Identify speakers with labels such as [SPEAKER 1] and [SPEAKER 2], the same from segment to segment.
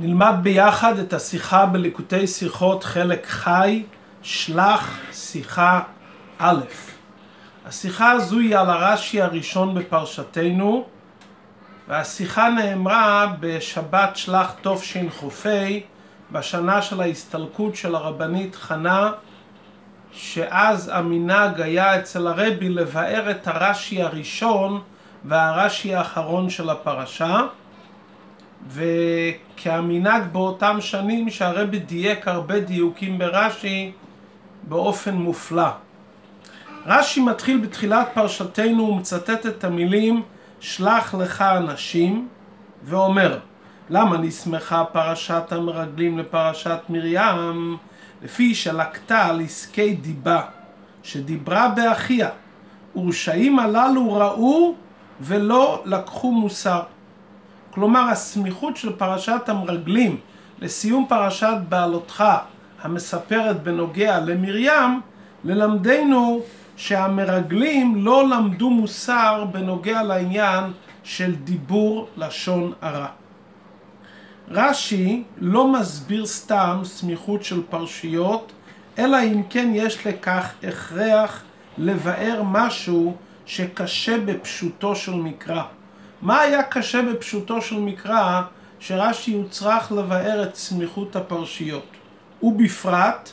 [SPEAKER 1] נלמד ביחד את השיחה בליקוטי שיחות חלק חי, שלח שיחה א'. השיחה הזו היא על הרש"י הראשון בפרשתנו, והשיחה נאמרה בשבת שלח תשכ"ה, בשנה של ההסתלקות של הרבנית חנה, שאז המנהג היה אצל הרבי לבאר את הרש"י הראשון והרש"י האחרון של הפרשה. וכהמנהג באותם שנים שהרבי דייק הרבה דיוקים ברש"י באופן מופלא. רש"י מתחיל בתחילת פרשתנו ומצטט את המילים שלח לך אנשים ואומר למה נסמכה פרשת המרגלים לפרשת מרים לפי שלקתה על עסקי דיבה שדיברה באחיה ורשעים הללו ראו ולא לקחו מוסר כלומר הסמיכות של פרשת המרגלים לסיום פרשת בעלותך המספרת בנוגע למרים, ללמדנו שהמרגלים לא למדו מוסר בנוגע לעניין של דיבור לשון הרע. רש"י לא מסביר סתם סמיכות של פרשיות, אלא אם כן יש לכך הכרח לבאר משהו שקשה בפשוטו של מקרא. מה היה קשה בפשוטו של מקרא שרש"י יוצרך לבאר את סמיכות הפרשיות? ובפרט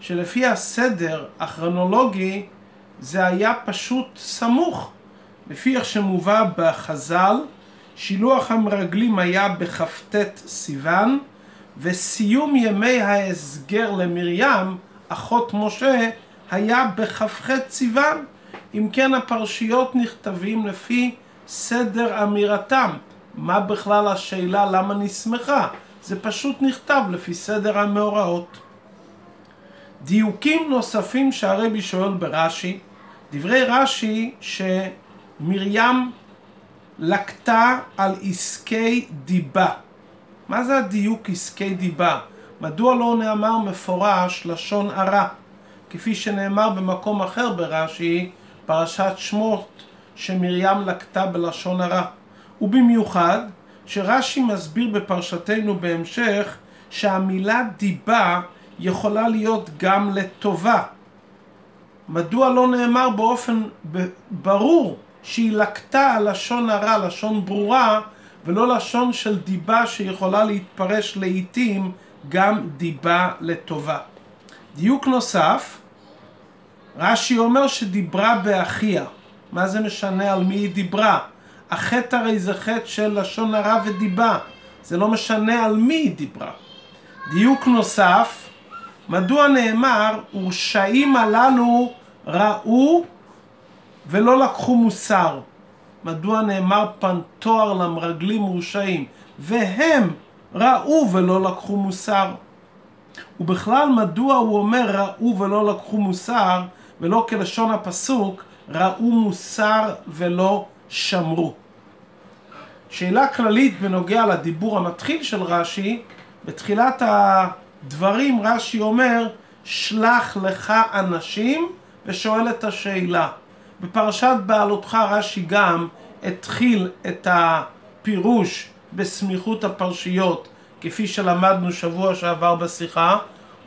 [SPEAKER 1] שלפי הסדר הכרונולוגי זה היה פשוט סמוך. לפי איך שמובא בחז"ל, שילוח המרגלים היה בכ"ט סיוון, וסיום ימי ההסגר למרים, אחות משה, היה בכ"ח סיוון. אם כן הפרשיות נכתבים לפי סדר אמירתם. מה בכלל השאלה למה נסמכה? זה פשוט נכתב לפי סדר המאורעות. דיוקים נוספים שהרבי שואל ברש"י, דברי רש"י שמרים לקטה על עסקי דיבה. מה זה הדיוק עסקי דיבה? מדוע לא נאמר מפורש לשון הרע? כפי שנאמר במקום אחר ברש"י, פרשת שמות, שמרים לקטה בלשון הרע. ובמיוחד שרש"י מסביר בפרשתנו בהמשך שהמילה דיבה יכולה להיות גם לטובה. מדוע לא נאמר באופן ברור שהיא לקטה לשון הרע, לשון ברורה, ולא לשון של דיבה שיכולה להתפרש לעיתים גם דיבה לטובה. דיוק נוסף, רש"י אומר שדיברה באחיה. מה זה משנה על מי היא דיברה? החטא הרי זה חטא של לשון הרע ודיבה. זה לא משנה על מי היא דיברה. דיוק נוסף, מדוע נאמר, ורשעים הללו ראו ולא לקחו מוסר? מדוע נאמר פן תואר למרגלים ורשעים? והם ראו ולא לקחו מוסר. ובכלל מדוע הוא אומר ראו ולא לקחו מוסר, ולא כלשון הפסוק, ראו מוסר ולא שמרו. שאלה כללית בנוגע לדיבור המתחיל של רש"י, בתחילת הדברים רש"י אומר שלח לך אנשים ושואל את השאלה. בפרשת בעלותך רש"י גם התחיל את הפירוש בסמיכות הפרשיות כפי שלמדנו שבוע שעבר בשיחה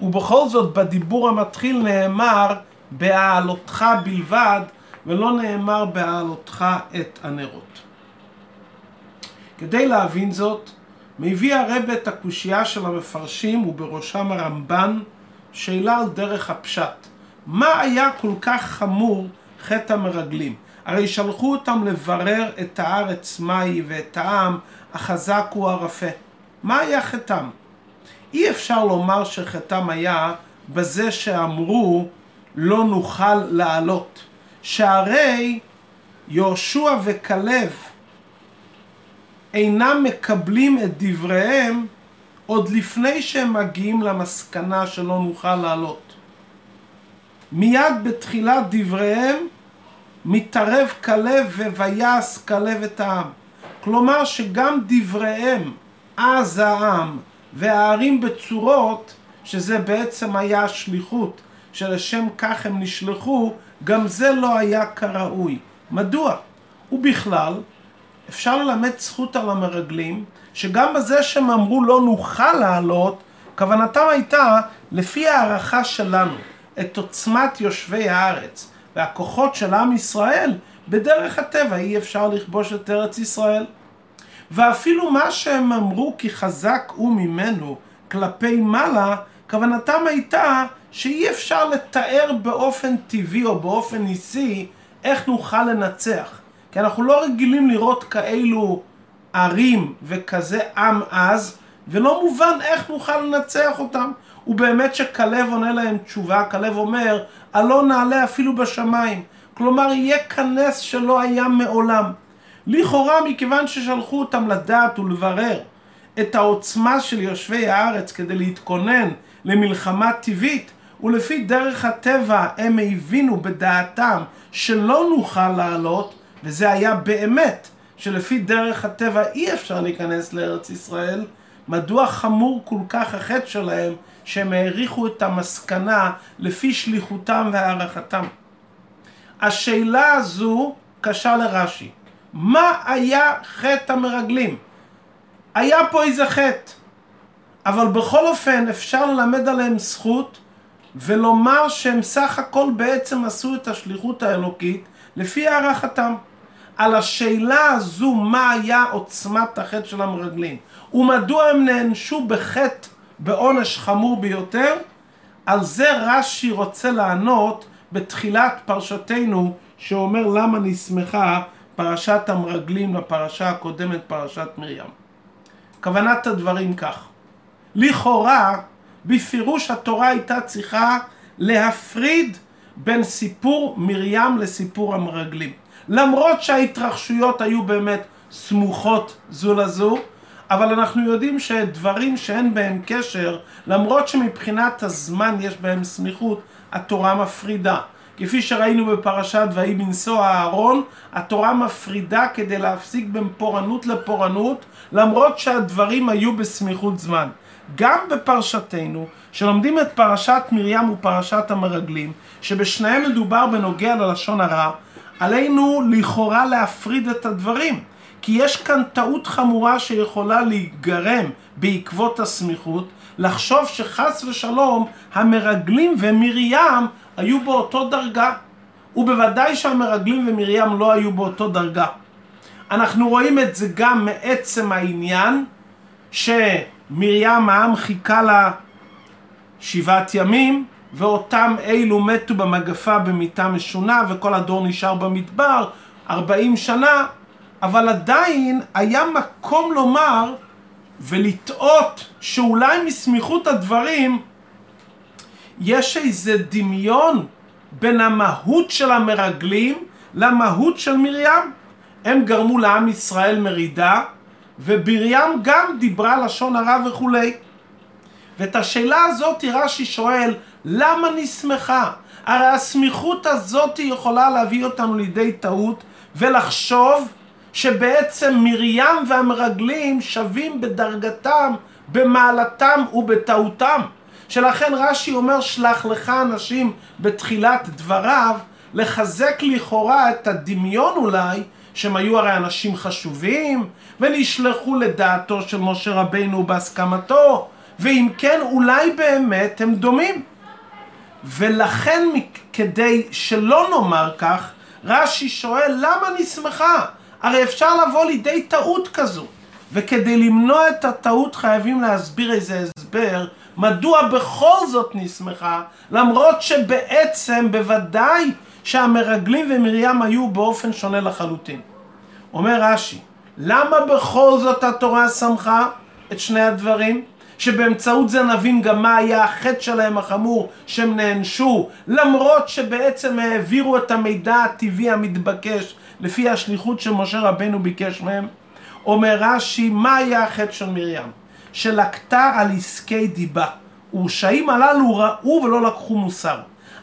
[SPEAKER 1] ובכל זאת בדיבור המתחיל נאמר בהעלותך בלבד ולא נאמר בהעלותך את הנרות. כדי להבין זאת, מביא הרב את הקושייה של המפרשים ובראשם הרמב"ן שאלה על דרך הפשט. מה היה כל כך חמור חטא המרגלים? הרי שלחו אותם לברר את הארץ מהי ואת העם החזק הוא הרפה. מה היה חטאם? אי אפשר לומר שחטאם היה בזה שאמרו לא נוכל לעלות. שהרי יהושע וכלב אינם מקבלים את דבריהם עוד לפני שהם מגיעים למסקנה שלא נוכל לעלות. מיד בתחילת דבריהם מתערב כלב וויעש כלב את העם. כלומר שגם דבריהם, אז העם והערים בצורות, שזה בעצם היה השליחות שלשם כך הם נשלחו, גם זה לא היה כראוי. מדוע? ובכלל, אפשר ללמד זכות על המרגלים, שגם בזה שהם אמרו לא נוכל לעלות, כוונתם הייתה, לפי הערכה שלנו, את עוצמת יושבי הארץ והכוחות של עם ישראל, בדרך הטבע אי אפשר לכבוש את ארץ ישראל. ואפילו מה שהם אמרו כי חזק הוא ממנו כלפי מעלה, כוונתם הייתה שאי אפשר לתאר באופן טבעי או באופן ניסי איך נוכל לנצח. כי אנחנו לא רגילים לראות כאלו ערים וכזה עם אז, ולא מובן איך נוכל לנצח אותם. ובאמת שכלב עונה להם תשובה, כלב אומר, הלא נעלה אפילו בשמיים. כלומר, יהיה כנס שלא היה מעולם. לכאורה, מכיוון ששלחו אותם לדעת ולברר את העוצמה של יושבי הארץ כדי להתכונן למלחמה טבעית, ולפי דרך הטבע הם הבינו בדעתם שלא נוכל לעלות, וזה היה באמת, שלפי דרך הטבע אי אפשר להיכנס לארץ ישראל, מדוע חמור כל כך החטא שלהם שהם העריכו את המסקנה לפי שליחותם והערכתם. השאלה הזו קשה לרש"י. מה היה חטא המרגלים? היה פה איזה חטא, אבל בכל אופן אפשר ללמד עליהם זכות ולומר שהם סך הכל בעצם עשו את השליחות האלוקית לפי הערכתם. על השאלה הזו מה היה עוצמת החטא של המרגלים ומדוע הם נענשו בחטא בעונש חמור ביותר, על זה רש"י רוצה לענות בתחילת פרשתנו שאומר למה נסמכה פרשת המרגלים לפרשה הקודמת פרשת מרים. כוונת הדברים כך לכאורה בפירוש התורה הייתה צריכה להפריד בין סיפור מרים לסיפור המרגלים. למרות שההתרחשויות היו באמת סמוכות זו לזו, אבל אנחנו יודעים שדברים שאין בהם קשר, למרות שמבחינת הזמן יש בהם סמיכות, התורה מפרידה. כפי שראינו בפרשת ויהי בנשוא אהרון, התורה מפרידה כדי להפסיק בין פורענות לפורענות, למרות שהדברים היו בסמיכות זמן. גם בפרשתנו, שלומדים את פרשת מרים ופרשת המרגלים, שבשניהם מדובר בנוגע ללשון הרע, עלינו לכאורה להפריד את הדברים. כי יש כאן טעות חמורה שיכולה להיגרם בעקבות הסמיכות, לחשוב שחס ושלום המרגלים ומרים היו באותו דרגה. ובוודאי שהמרגלים ומרים לא היו באותו דרגה. אנחנו רואים את זה גם מעצם העניין שמרים העם חיכה לה שבעת ימים ואותם אלו מתו במגפה במיטה משונה וכל הדור נשאר במדבר ארבעים שנה אבל עדיין היה מקום לומר ולטעות שאולי מסמיכות הדברים יש איזה דמיון בין המהות של המרגלים למהות של מרים. הם גרמו לעם ישראל מרידה, וברים גם דיברה לשון הרע וכולי. ואת השאלה הזאת רש"י שואל, למה נסמכה? הרי הסמיכות הזאת יכולה להביא אותנו לידי טעות ולחשוב שבעצם מרים והמרגלים שווים בדרגתם, במעלתם ובטעותם. שלכן רש"י אומר שלח לך אנשים בתחילת דבריו לחזק לכאורה את הדמיון אולי שהם היו הרי אנשים חשובים ונשלחו לדעתו של משה רבינו בהסכמתו ואם כן אולי באמת הם דומים. ולכן כדי שלא נאמר כך רש"י שואל למה נסמכה הרי אפשר לבוא לידי טעות כזו. וכדי למנוע את הטעות חייבים להסביר איזה הסבר מדוע בכל זאת נסמכה, למרות שבעצם בוודאי שהמרגלים ומרים היו באופן שונה לחלוטין. אומר רש"י, למה בכל זאת התורה שמחה את שני הדברים? שבאמצעות זה נבין גם מה היה החטא שלהם החמור שהם נענשו למרות שבעצם העבירו את המידע הטבעי המתבקש לפי השליחות שמשה רבנו ביקש מהם אומר רש"י מה היה החטא של מרים? שלקתה על עסקי דיבה. ורשעים הללו ראו ולא לקחו מוסר.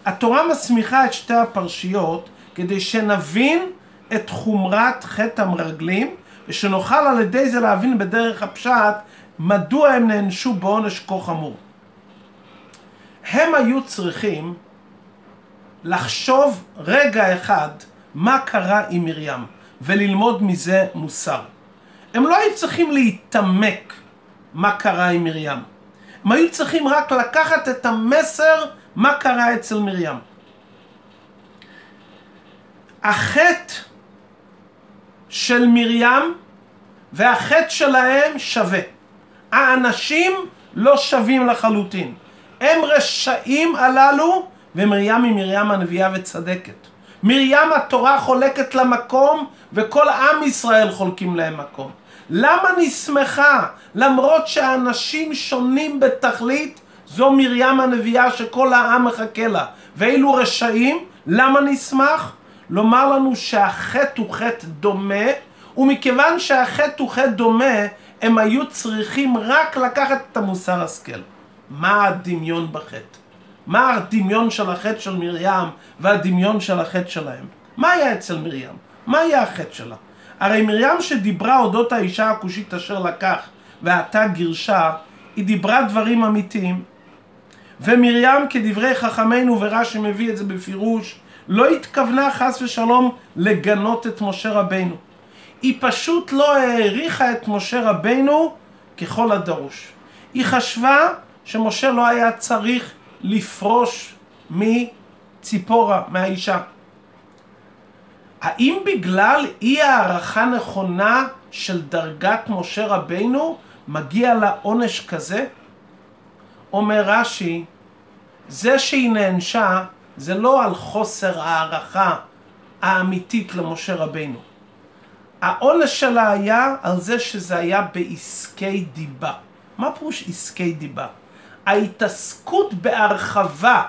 [SPEAKER 1] התורה מסמיכה את שתי הפרשיות כדי שנבין את חומרת חטא המרגלים ושנוכל על ידי זה להבין בדרך הפשט מדוע הם נענשו בעונש כה חמור. הם היו צריכים לחשוב רגע אחד מה קרה עם מרים וללמוד מזה מוסר. הם לא היו צריכים להתעמק מה קרה עם מרים. הם היו צריכים רק לקחת את המסר מה קרה אצל מרים. החטא של מרים והחטא שלהם שווה. האנשים לא שווים לחלוטין. הם רשעים הללו, ומרים היא מרים הנביאה וצדקת. מרים התורה חולקת למקום, וכל עם ישראל חולקים להם מקום. למה נסמכה? למרות שהאנשים שונים בתכלית, זו מרים הנביאה שכל העם מחכה לה. ואילו רשעים, למה נשמח? לומר לנו שהחטא הוא חטא דומה, ומכיוון שהחטא הוא חטא דומה, הם היו צריכים רק לקחת את המוסר השכל. מה הדמיון בחטא? מה הדמיון של החטא של מרים והדמיון של החטא שלהם? מה היה אצל מרים? מה היה החטא שלה? הרי מרים שדיברה אודות האישה הכושית אשר לקח ועתה גירשה, היא דיברה דברים אמיתיים. ומרים כדברי חכמינו ורש"י מביא את זה בפירוש, לא התכוונה חס ושלום לגנות את משה רבינו. היא פשוט לא העריכה את משה רבינו ככל הדרוש. היא חשבה שמשה לא היה צריך לפרוש מציפורה, מהאישה. האם בגלל אי הערכה נכונה של דרגת משה רבינו מגיע לה עונש כזה? אומר רש"י, זה שהיא נענשה זה לא על חוסר הערכה האמיתית למשה רבינו. העונש שלה היה על זה שזה היה בעסקי דיבה. מה פירוש עסקי דיבה? ההתעסקות בהרחבה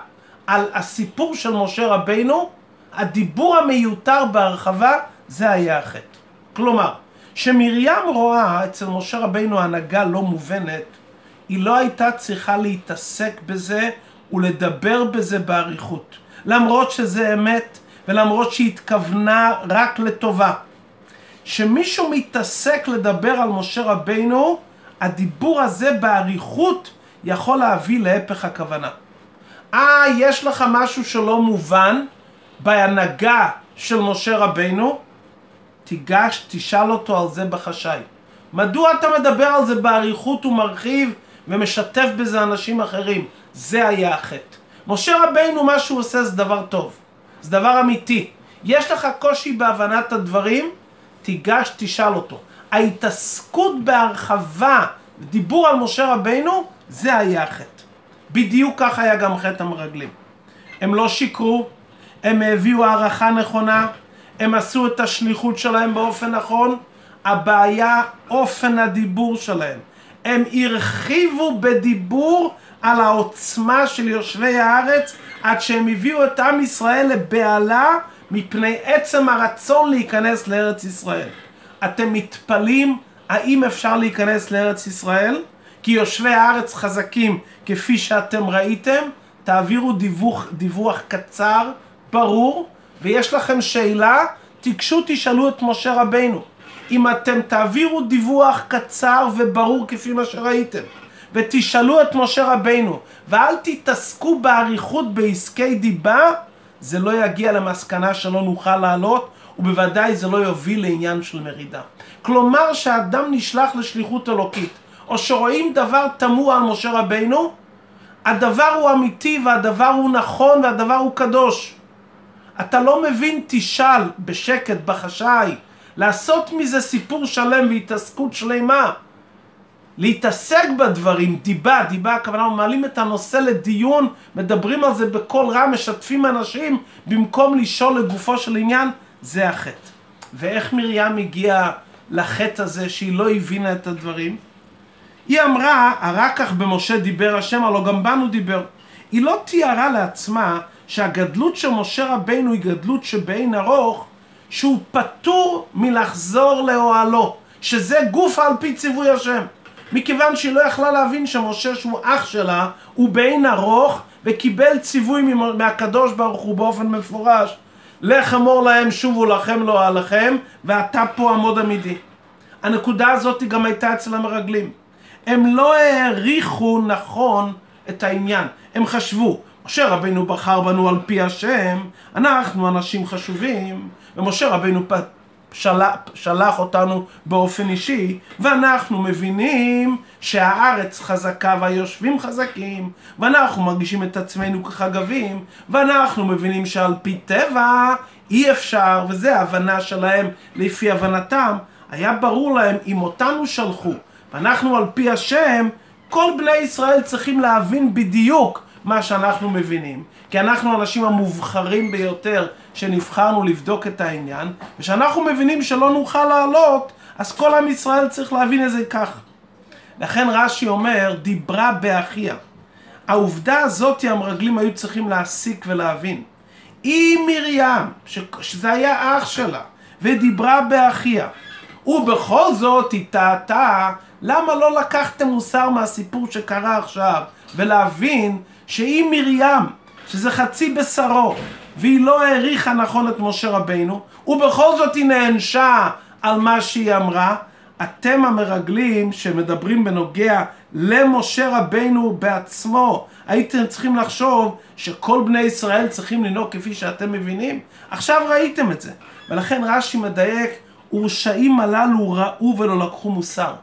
[SPEAKER 1] על הסיפור של משה רבינו, הדיבור המיותר בהרחבה, זה היה החטא. כלומר, שמרים רואה אצל משה רבינו הנהגה לא מובנת, היא לא הייתה צריכה להתעסק בזה ולדבר בזה באריכות. למרות שזה אמת ולמרות שהיא התכוונה רק לטובה. שמישהו מתעסק לדבר על משה רבינו, הדיבור הזה באריכות יכול להביא להפך הכוונה. אה, יש לך משהו שלא מובן בהנהגה של משה רבינו? תיגש, תשאל אותו על זה בחשאי. מדוע אתה מדבר על זה באריכות ומרחיב ומשתף בזה אנשים אחרים? זה היה החטא. משה רבינו, מה שהוא עושה זה דבר טוב. זה דבר אמיתי. יש לך קושי בהבנת הדברים? תיגש, תשאל אותו. ההתעסקות בהרחבה, דיבור על משה רבינו, זה היה החטא. בדיוק ככה היה גם חטא המרגלים. הם לא שיקרו, הם הביאו הערכה נכונה, הם עשו את השליחות שלהם באופן נכון, הבעיה אופן הדיבור שלהם. הם הרחיבו בדיבור על העוצמה של יושבי הארץ עד שהם הביאו את עם ישראל לבהלה מפני עצם הרצון להיכנס לארץ ישראל. אתם מתפלאים האם אפשר להיכנס לארץ ישראל? כי יושבי הארץ חזקים כפי שאתם ראיתם, תעבירו דיווח, דיווח קצר, ברור, ויש לכם שאלה, תיגשו תשאלו את משה רבינו. אם אתם תעבירו דיווח קצר וברור כפי מה שראיתם, ותשאלו את משה רבינו, ואל תתעסקו באריכות בעסקי דיבה, זה לא יגיע למסקנה שלא נוכל לעלות, ובוודאי זה לא יוביל לעניין של מרידה. כלומר שהאדם נשלח לשליחות אלוקית, או שרואים דבר תמוה על משה רבינו, הדבר הוא אמיתי והדבר הוא נכון והדבר הוא קדוש. אתה לא מבין, תשאל בשקט, בחשאי, לעשות מזה סיפור שלם והתעסקות שלמה. להתעסק בדברים, דיבה, דיבה הכוונה, מעלים את הנושא לדיון, מדברים על זה בקול רם, משתפים אנשים, במקום לשאול לגופו של עניין, זה החטא. ואיך מרים הגיעה לחטא הזה שהיא לא הבינה את הדברים? היא אמרה, רק כך במשה דיבר השם, הלא גם בנו דיבר. היא לא תיארה לעצמה שהגדלות של משה רבינו היא גדלות שבאין ארוך, שהוא פטור מלחזור לאוהלו, שזה גוף על פי ציווי השם. מכיוון שהיא לא יכלה להבין שמשה שהוא אח שלה, הוא באין ארוך וקיבל ציווי מהקדוש ברוך הוא באופן מפורש לך אמור להם שובו לכם לא עליכם ואתה פה עמוד עמידי. הנקודה הזאת גם הייתה אצל המרגלים. הם לא העריכו נכון את העניין. הם חשבו, משה רבינו בחר בנו על פי השם, אנחנו אנשים חשובים, ומשה רבינו שלח, שלח אותנו באופן אישי, ואנחנו מבינים שהארץ חזקה והיושבים חזקים, ואנחנו מרגישים את עצמנו כחגבים, ואנחנו מבינים שעל פי טבע אי אפשר, וזה ההבנה שלהם לפי הבנתם, היה ברור להם אם אותנו שלחו, ואנחנו על פי השם, כל בני ישראל צריכים להבין בדיוק מה שאנחנו מבינים, כי אנחנו האנשים המובחרים ביותר שנבחרנו לבדוק את העניין, ושאנחנו מבינים שלא נוכל לעלות, אז כל עם ישראל צריך להבין את זה כך. לכן רש"י אומר, דיברה באחיה. העובדה הזאת המרגלים היו צריכים להסיק ולהבין. אם מרים, ש... שזה היה אח שלה, ודיברה באחיה, ובכל זאת היא טעתה, למה לא לקחתם מוסר מהסיפור שקרה עכשיו, ולהבין שאם מרים, שזה חצי בשרו, והיא לא העריכה נכון את משה רבינו, ובכל זאת היא נענשה על מה שהיא אמרה, אתם המרגלים שמדברים בנוגע למשה רבינו בעצמו, הייתם צריכים לחשוב שכל בני ישראל צריכים לנהוג כפי שאתם מבינים? עכשיו ראיתם את זה. ולכן רש"י מדייק, ורשעים הללו ראו ולא לקחו מוסר.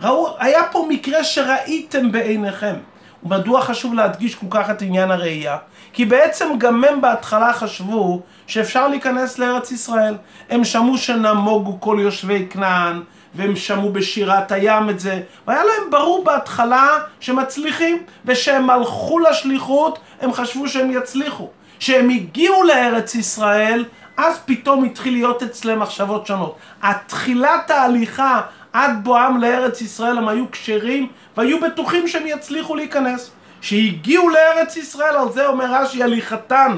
[SPEAKER 1] ראו, היה פה מקרה שראיתם בעיניכם. ומדוע חשוב להדגיש כל כך את עניין הראייה? כי בעצם גם הם בהתחלה חשבו שאפשר להיכנס לארץ ישראל. הם שמעו שנמוגו כל יושבי כנען, והם שמעו בשירת הים את זה, והיה להם ברור בהתחלה שמצליחים, ושהם הלכו לשליחות, הם חשבו שהם יצליחו. כשהם הגיעו לארץ ישראל, אז פתאום התחיל להיות אצלם מחשבות שונות. התחילת ההליכה עד בואם לארץ ישראל הם היו כשרים והיו בטוחים שהם יצליחו להיכנס. שהגיעו לארץ ישראל, על זה אומר רש"י, הליכתן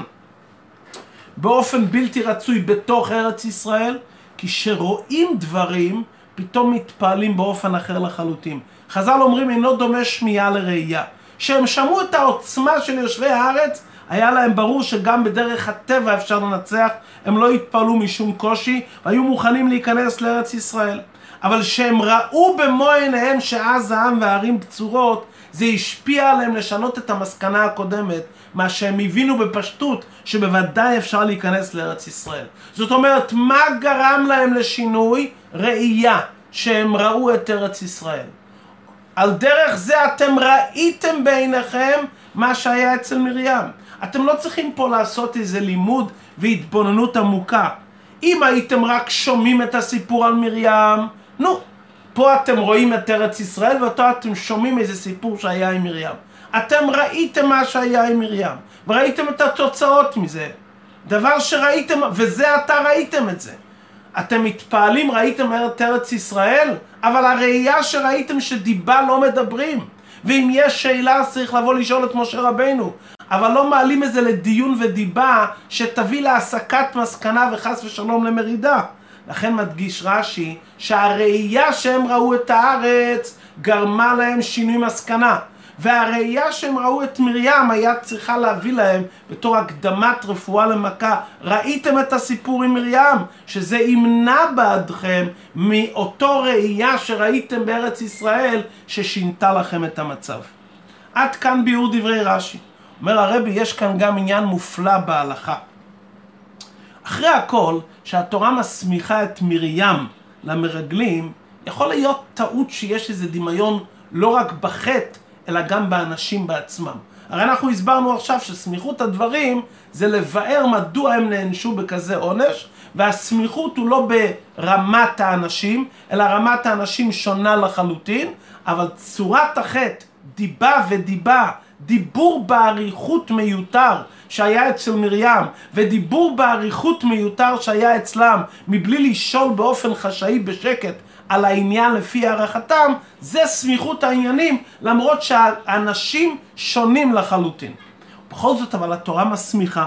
[SPEAKER 1] באופן בלתי רצוי בתוך ארץ ישראל, כי שרואים דברים, פתאום מתפעלים באופן אחר לחלוטין. חז"ל אומרים אינו דומה שמיעה לראייה. כשהם שמעו את העוצמה של יושבי הארץ, היה להם ברור שגם בדרך הטבע אפשר לנצח, הם לא התפעלו משום קושי, והיו מוכנים להיכנס לארץ ישראל. אבל כשהם ראו במו עיניהם שאז העם והערים בצורות, זה השפיע עליהם לשנות את המסקנה הקודמת, מה שהם הבינו בפשטות, שבוודאי אפשר להיכנס לארץ ישראל. זאת אומרת, מה גרם להם לשינוי? ראייה, שהם ראו את ארץ ישראל. על דרך זה אתם ראיתם בעיניכם מה שהיה אצל מרים. אתם לא צריכים פה לעשות איזה לימוד והתבוננות עמוקה. אם הייתם רק שומעים את הסיפור על מרים, נו, פה אתם רואים את ארץ ישראל ואותו אתם שומעים איזה סיפור שהיה עם מרים. אתם ראיתם מה שהיה עם מרים, וראיתם את התוצאות מזה. דבר שראיתם, וזה עתה ראיתם את זה. אתם מתפעלים, ראיתם את ארץ ישראל, אבל הראייה שראיתם שדיבה לא מדברים. ואם יש שאלה אז צריך לבוא לשאול את משה רבנו. אבל לא מעלים את זה לדיון ודיבה שתביא להסקת מסקנה וחס ושלום למרידה. לכן מדגיש רש"י שהראייה שהם ראו את הארץ גרמה להם שינוי מסקנה. והראייה שהם ראו את מרים היה צריכה להביא להם בתור הקדמת רפואה למכה. ראיתם את הסיפור עם מרים? שזה ימנע בעדכם מאותו ראייה שראיתם בארץ ישראל ששינתה לכם את המצב. עד כאן ביאור דברי רש"י. אומר הרבי, יש כאן גם עניין מופלא בהלכה. אחרי הכל, שהתורה מסמיכה את מרים למרגלים, יכול להיות טעות שיש איזה דמיון לא רק בחטא, אלא גם באנשים בעצמם. הרי אנחנו הסברנו עכשיו שסמיכות הדברים זה לבאר מדוע הם נענשו בכזה עונש, והסמיכות הוא לא ברמת האנשים, אלא רמת האנשים שונה לחלוטין, אבל צורת החטא, דיבה ודיבה, דיבור באריכות מיותר שהיה אצל מרים, ודיבור באריכות מיותר שהיה אצלם, מבלי לשאול באופן חשאי בשקט על העניין לפי הערכתם, זה סמיכות העניינים, למרות שהאנשים שונים לחלוטין. בכל זאת, אבל התורה מסמיכה.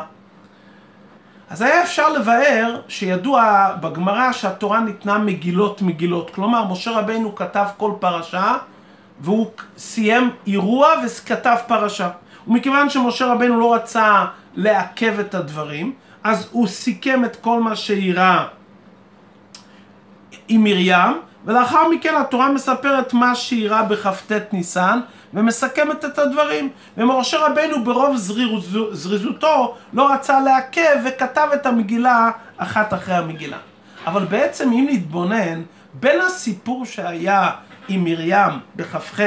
[SPEAKER 1] אז היה אפשר לבאר שידוע בגמרא שהתורה ניתנה מגילות מגילות. כלומר, משה רבינו כתב כל פרשה, והוא סיים אירוע וכתב פרשה. ומכיוון שמשה רבנו לא רצה לעכב את הדברים, אז הוא סיכם את כל מה שאירע עם מרים, ולאחר מכן התורה מספרת מה שאירע בכ"ט ניסן, ומסכמת את הדברים. ומשה רבנו ברוב זריזותו לא רצה לעכב וכתב את המגילה אחת אחרי המגילה. אבל בעצם אם נתבונן, בין הסיפור שהיה עם מרים בכ"ח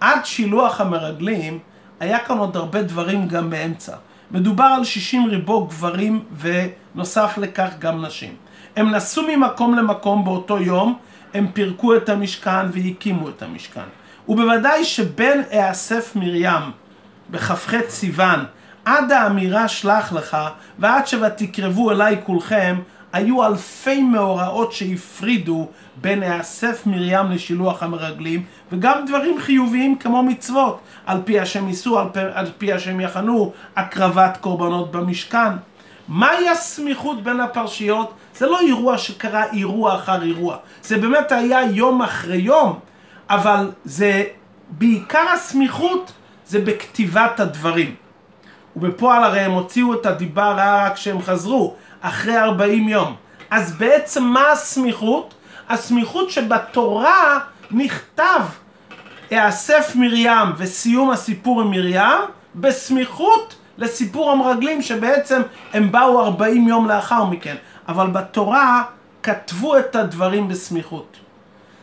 [SPEAKER 1] עד שילוח המרגלים, היה כאן עוד הרבה דברים גם באמצע. מדובר על 60 ריבו גברים ונוסף לכך גם נשים. הם נסעו ממקום למקום באותו יום, הם פירקו את המשכן והקימו את המשכן. ובוודאי שבין היאסף מרים בכ"ח סיוון עד האמירה שלח לך ועד שותקרבו אליי כולכם היו אלפי מאורעות שהפרידו בין היאסף מרים לשילוח המרגלים וגם דברים חיוביים כמו מצוות על פי השם יישאו, על, על פי השם יחנו, הקרבת קורבנות במשכן. מהי הסמיכות בין הפרשיות? זה לא אירוע שקרה אירוע אחר אירוע, זה באמת היה יום אחרי יום, אבל זה בעיקר הסמיכות זה בכתיבת הדברים. ובפועל הרי הם הוציאו את הדיבה רק כשהם חזרו, אחרי 40 יום. אז בעצם מה הסמיכות? הסמיכות שבתורה נכתב האסף מרים וסיום הסיפור עם מרים בסמיכות לסיפור המרגלים שבעצם הם באו 40 יום לאחר מכן. אבל בתורה כתבו את הדברים בסמיכות.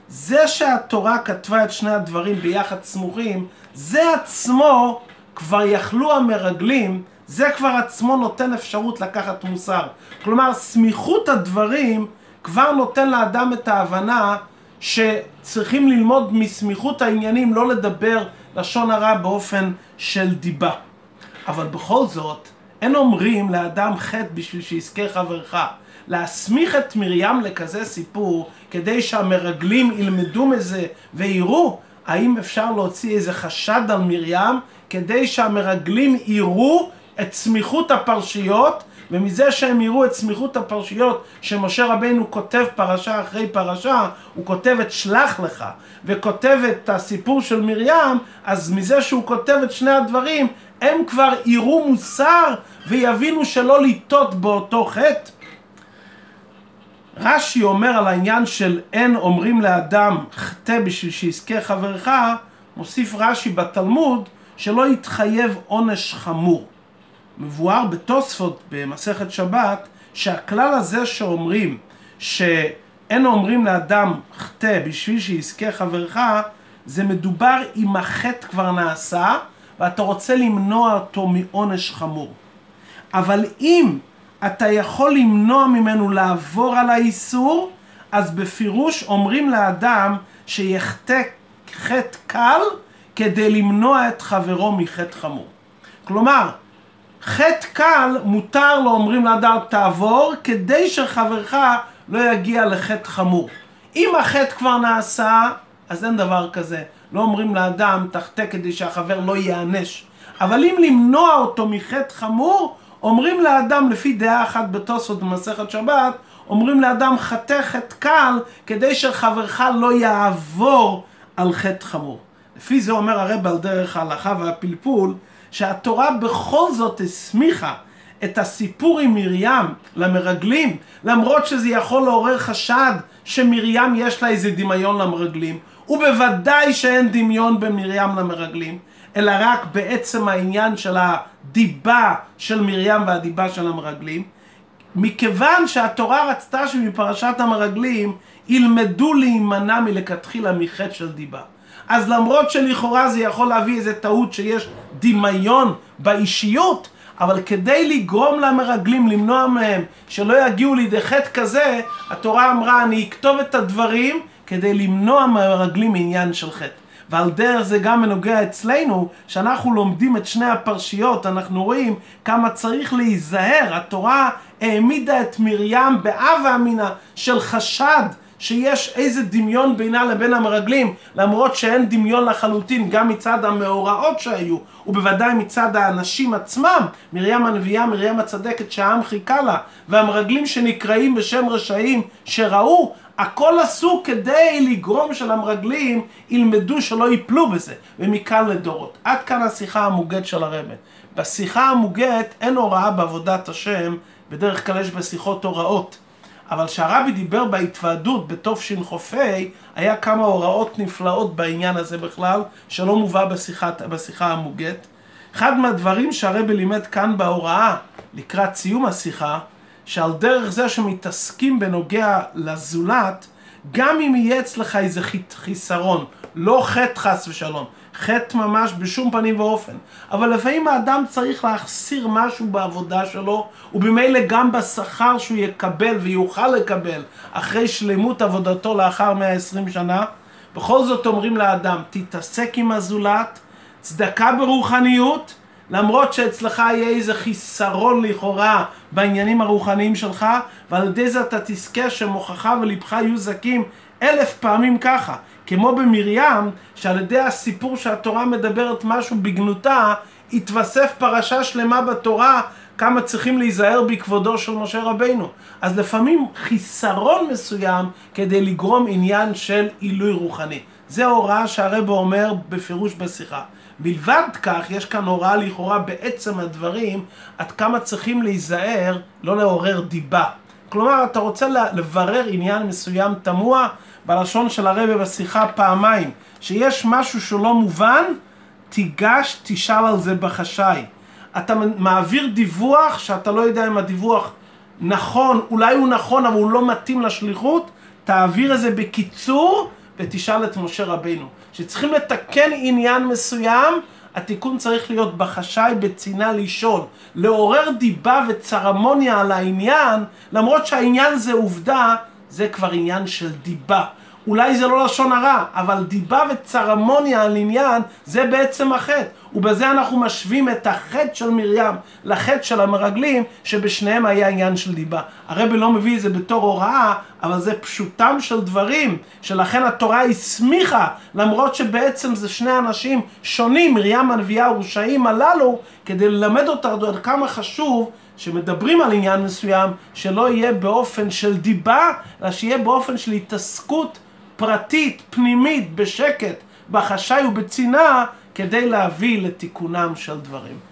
[SPEAKER 1] זה שהתורה כתבה את שני הדברים ביחד סמוכים, זה עצמו כבר יכלו המרגלים, זה כבר עצמו נותן אפשרות לקחת מוסר. כלומר, סמיכות הדברים כבר נותן לאדם את ההבנה שצריכים ללמוד מסמיכות העניינים, לא לדבר לשון הרע באופן של דיבה. אבל בכל זאת, אין אומרים לאדם חטא בשביל שיזכה חברך. להסמיך את מרים לכזה סיפור, כדי שהמרגלים ילמדו מזה ויראו האם אפשר להוציא איזה חשד על מרים, כדי שהמרגלים יראו את סמיכות הפרשיות, ומזה שהם יראו את סמיכות הפרשיות שמשה רבינו כותב פרשה אחרי פרשה, הוא כותב את שלח לך, וכותב את הסיפור של מרים, אז מזה שהוא כותב את שני הדברים, הם כבר יראו מוסר ויבינו שלא לטעות באותו חטא. רש"י אומר על העניין של אין אומרים לאדם חטא בשביל שיזכה חברך, מוסיף רש"י בתלמוד שלא יתחייב עונש חמור. מבואר בתוספות במסכת שבת שהכלל הזה שאומרים שאין אומרים לאדם חטא בשביל שיזכה חברך זה מדובר אם החטא כבר נעשה ואתה רוצה למנוע אותו מעונש חמור. אבל אם אתה יכול למנוע ממנו לעבור על האיסור, אז בפירוש אומרים לאדם שיחטא חטא קל כדי למנוע את חברו מחטא חמור. כלומר, חטא קל מותר לו, אומרים לאדם, תעבור, כדי שחברך לא יגיע לחטא חמור. אם החטא כבר נעשה, אז אין דבר כזה. לא אומרים לאדם, תחטא כדי שהחבר לא ייענש. אבל אם למנוע אותו מחטא חמור, אומרים לאדם, לפי דעה אחת בתוספות במסכת שבת, אומרים לאדם חטא חטא קל, כדי שחברך לא יעבור על חטא חמור. לפי זה אומר הרב על דרך ההלכה והפלפול, שהתורה בכל זאת הסמיכה את הסיפור עם מרים למרגלים, למרות שזה יכול לעורר חשד שמרים יש לה איזה דמיון למרגלים, ובוודאי שאין דמיון בין מרים למרגלים, אלא רק בעצם העניין של הדיבה של מרים והדיבה של המרגלים, מכיוון שהתורה רצתה שמפרשת המרגלים ילמדו להימנע מלכתחילה מחטא של דיבה. אז למרות שלכאורה זה יכול להביא איזה טעות שיש דמיון באישיות, אבל כדי לגרום למרגלים, למנוע מהם שלא יגיעו לידי חטא כזה, התורה אמרה אני אכתוב את הדברים כדי למנוע מהמרגלים עניין של חטא. ועל דרך זה גם מנוגע אצלנו, שאנחנו לומדים את שני הפרשיות, אנחנו רואים כמה צריך להיזהר. התורה העמידה את מרים באב ואמינה של חשד שיש איזה דמיון בינה לבין המרגלים, למרות שאין דמיון לחלוטין גם מצד המאורעות שהיו, ובוודאי מצד האנשים עצמם, מרים הנביאה, מרים הצדקת שהעם חיכה לה, והמרגלים שנקראים בשם רשעים שראו, הכל עשו כדי לגרום שלמרגלים ילמדו שלא ייפלו בזה, ומכאן לדורות. עד כאן השיחה המוגת של הרמב"ם. בשיחה המוגת אין הוראה בעבודת השם, בדרך כלל יש בשיחות הוראות. אבל כשהרבי דיבר בהתוועדות בתשכ"ה, היה כמה הוראות נפלאות בעניין הזה בכלל, שלא מובא בשיחת, בשיחה המוגת. אחד מהדברים שהרבי לימד כאן בהוראה, לקראת סיום השיחה, שעל דרך זה שמתעסקים בנוגע לזולת, גם אם יהיה אצלך איזה חיסרון, לא חטא חס ושלום, חטא ממש בשום פנים ואופן, אבל לפעמים האדם צריך להחסיר משהו בעבודה שלו, ובמילא גם בשכר שהוא יקבל ויוכל לקבל אחרי שלמות עבודתו לאחר 120 שנה, בכל זאת אומרים לאדם, תתעסק עם הזולת, צדקה ברוחניות, למרות שאצלך יהיה איזה חיסרון לכאורה בעניינים הרוחניים שלך, ועל ידי זה אתה תזכה שמוחך ולבך יהיו זכים אלף פעמים ככה. כמו במרים, שעל ידי הסיפור שהתורה מדברת משהו בגנותה, התווסף פרשה שלמה בתורה כמה צריכים להיזהר בכבודו של משה רבינו. אז לפעמים חיסרון מסוים כדי לגרום עניין של עילוי רוחני. זה הוראה שהרבא אומר בפירוש בשיחה. מלבד כך, יש כאן הוראה לכאורה בעצם הדברים, עד כמה צריכים להיזהר לא לעורר דיבה. כלומר, אתה רוצה לברר עניין מסוים תמוה, בלשון של הרבא בשיחה פעמיים, שיש משהו שלא מובן, תיגש, תשאל על זה בחשאי. אתה מעביר דיווח שאתה לא יודע אם הדיווח נכון, אולי הוא נכון אבל הוא לא מתאים לשליחות, תעביר את זה בקיצור ותשאל את משה רבינו. שצריכים לתקן עניין מסוים, התיקון צריך להיות בחשאי, בצינה לשאול. לעורר דיבה וצרמוניה על העניין, למרות שהעניין זה עובדה, זה כבר עניין של דיבה. אולי זה לא לשון הרע, אבל דיבה וצרמוניה על עניין, זה בעצם החטא. ובזה אנחנו משווים את החטא של מרים לחטא של המרגלים, שבשניהם היה עניין של דיבה. הרבי לא מביא את זה בתור הוראה, אבל זה פשוטם של דברים, שלכן התורה הסמיכה, למרות שבעצם זה שני אנשים שונים, מרים הנביאה ורשעים הללו, כדי ללמד אותנו עד כמה חשוב שמדברים על עניין מסוים, שלא יהיה באופן של דיבה, אלא שיהיה באופן של התעסקות פרטית, פנימית, בשקט, בחשאי ובצנעה, כדי להביא לתיקונם של דברים.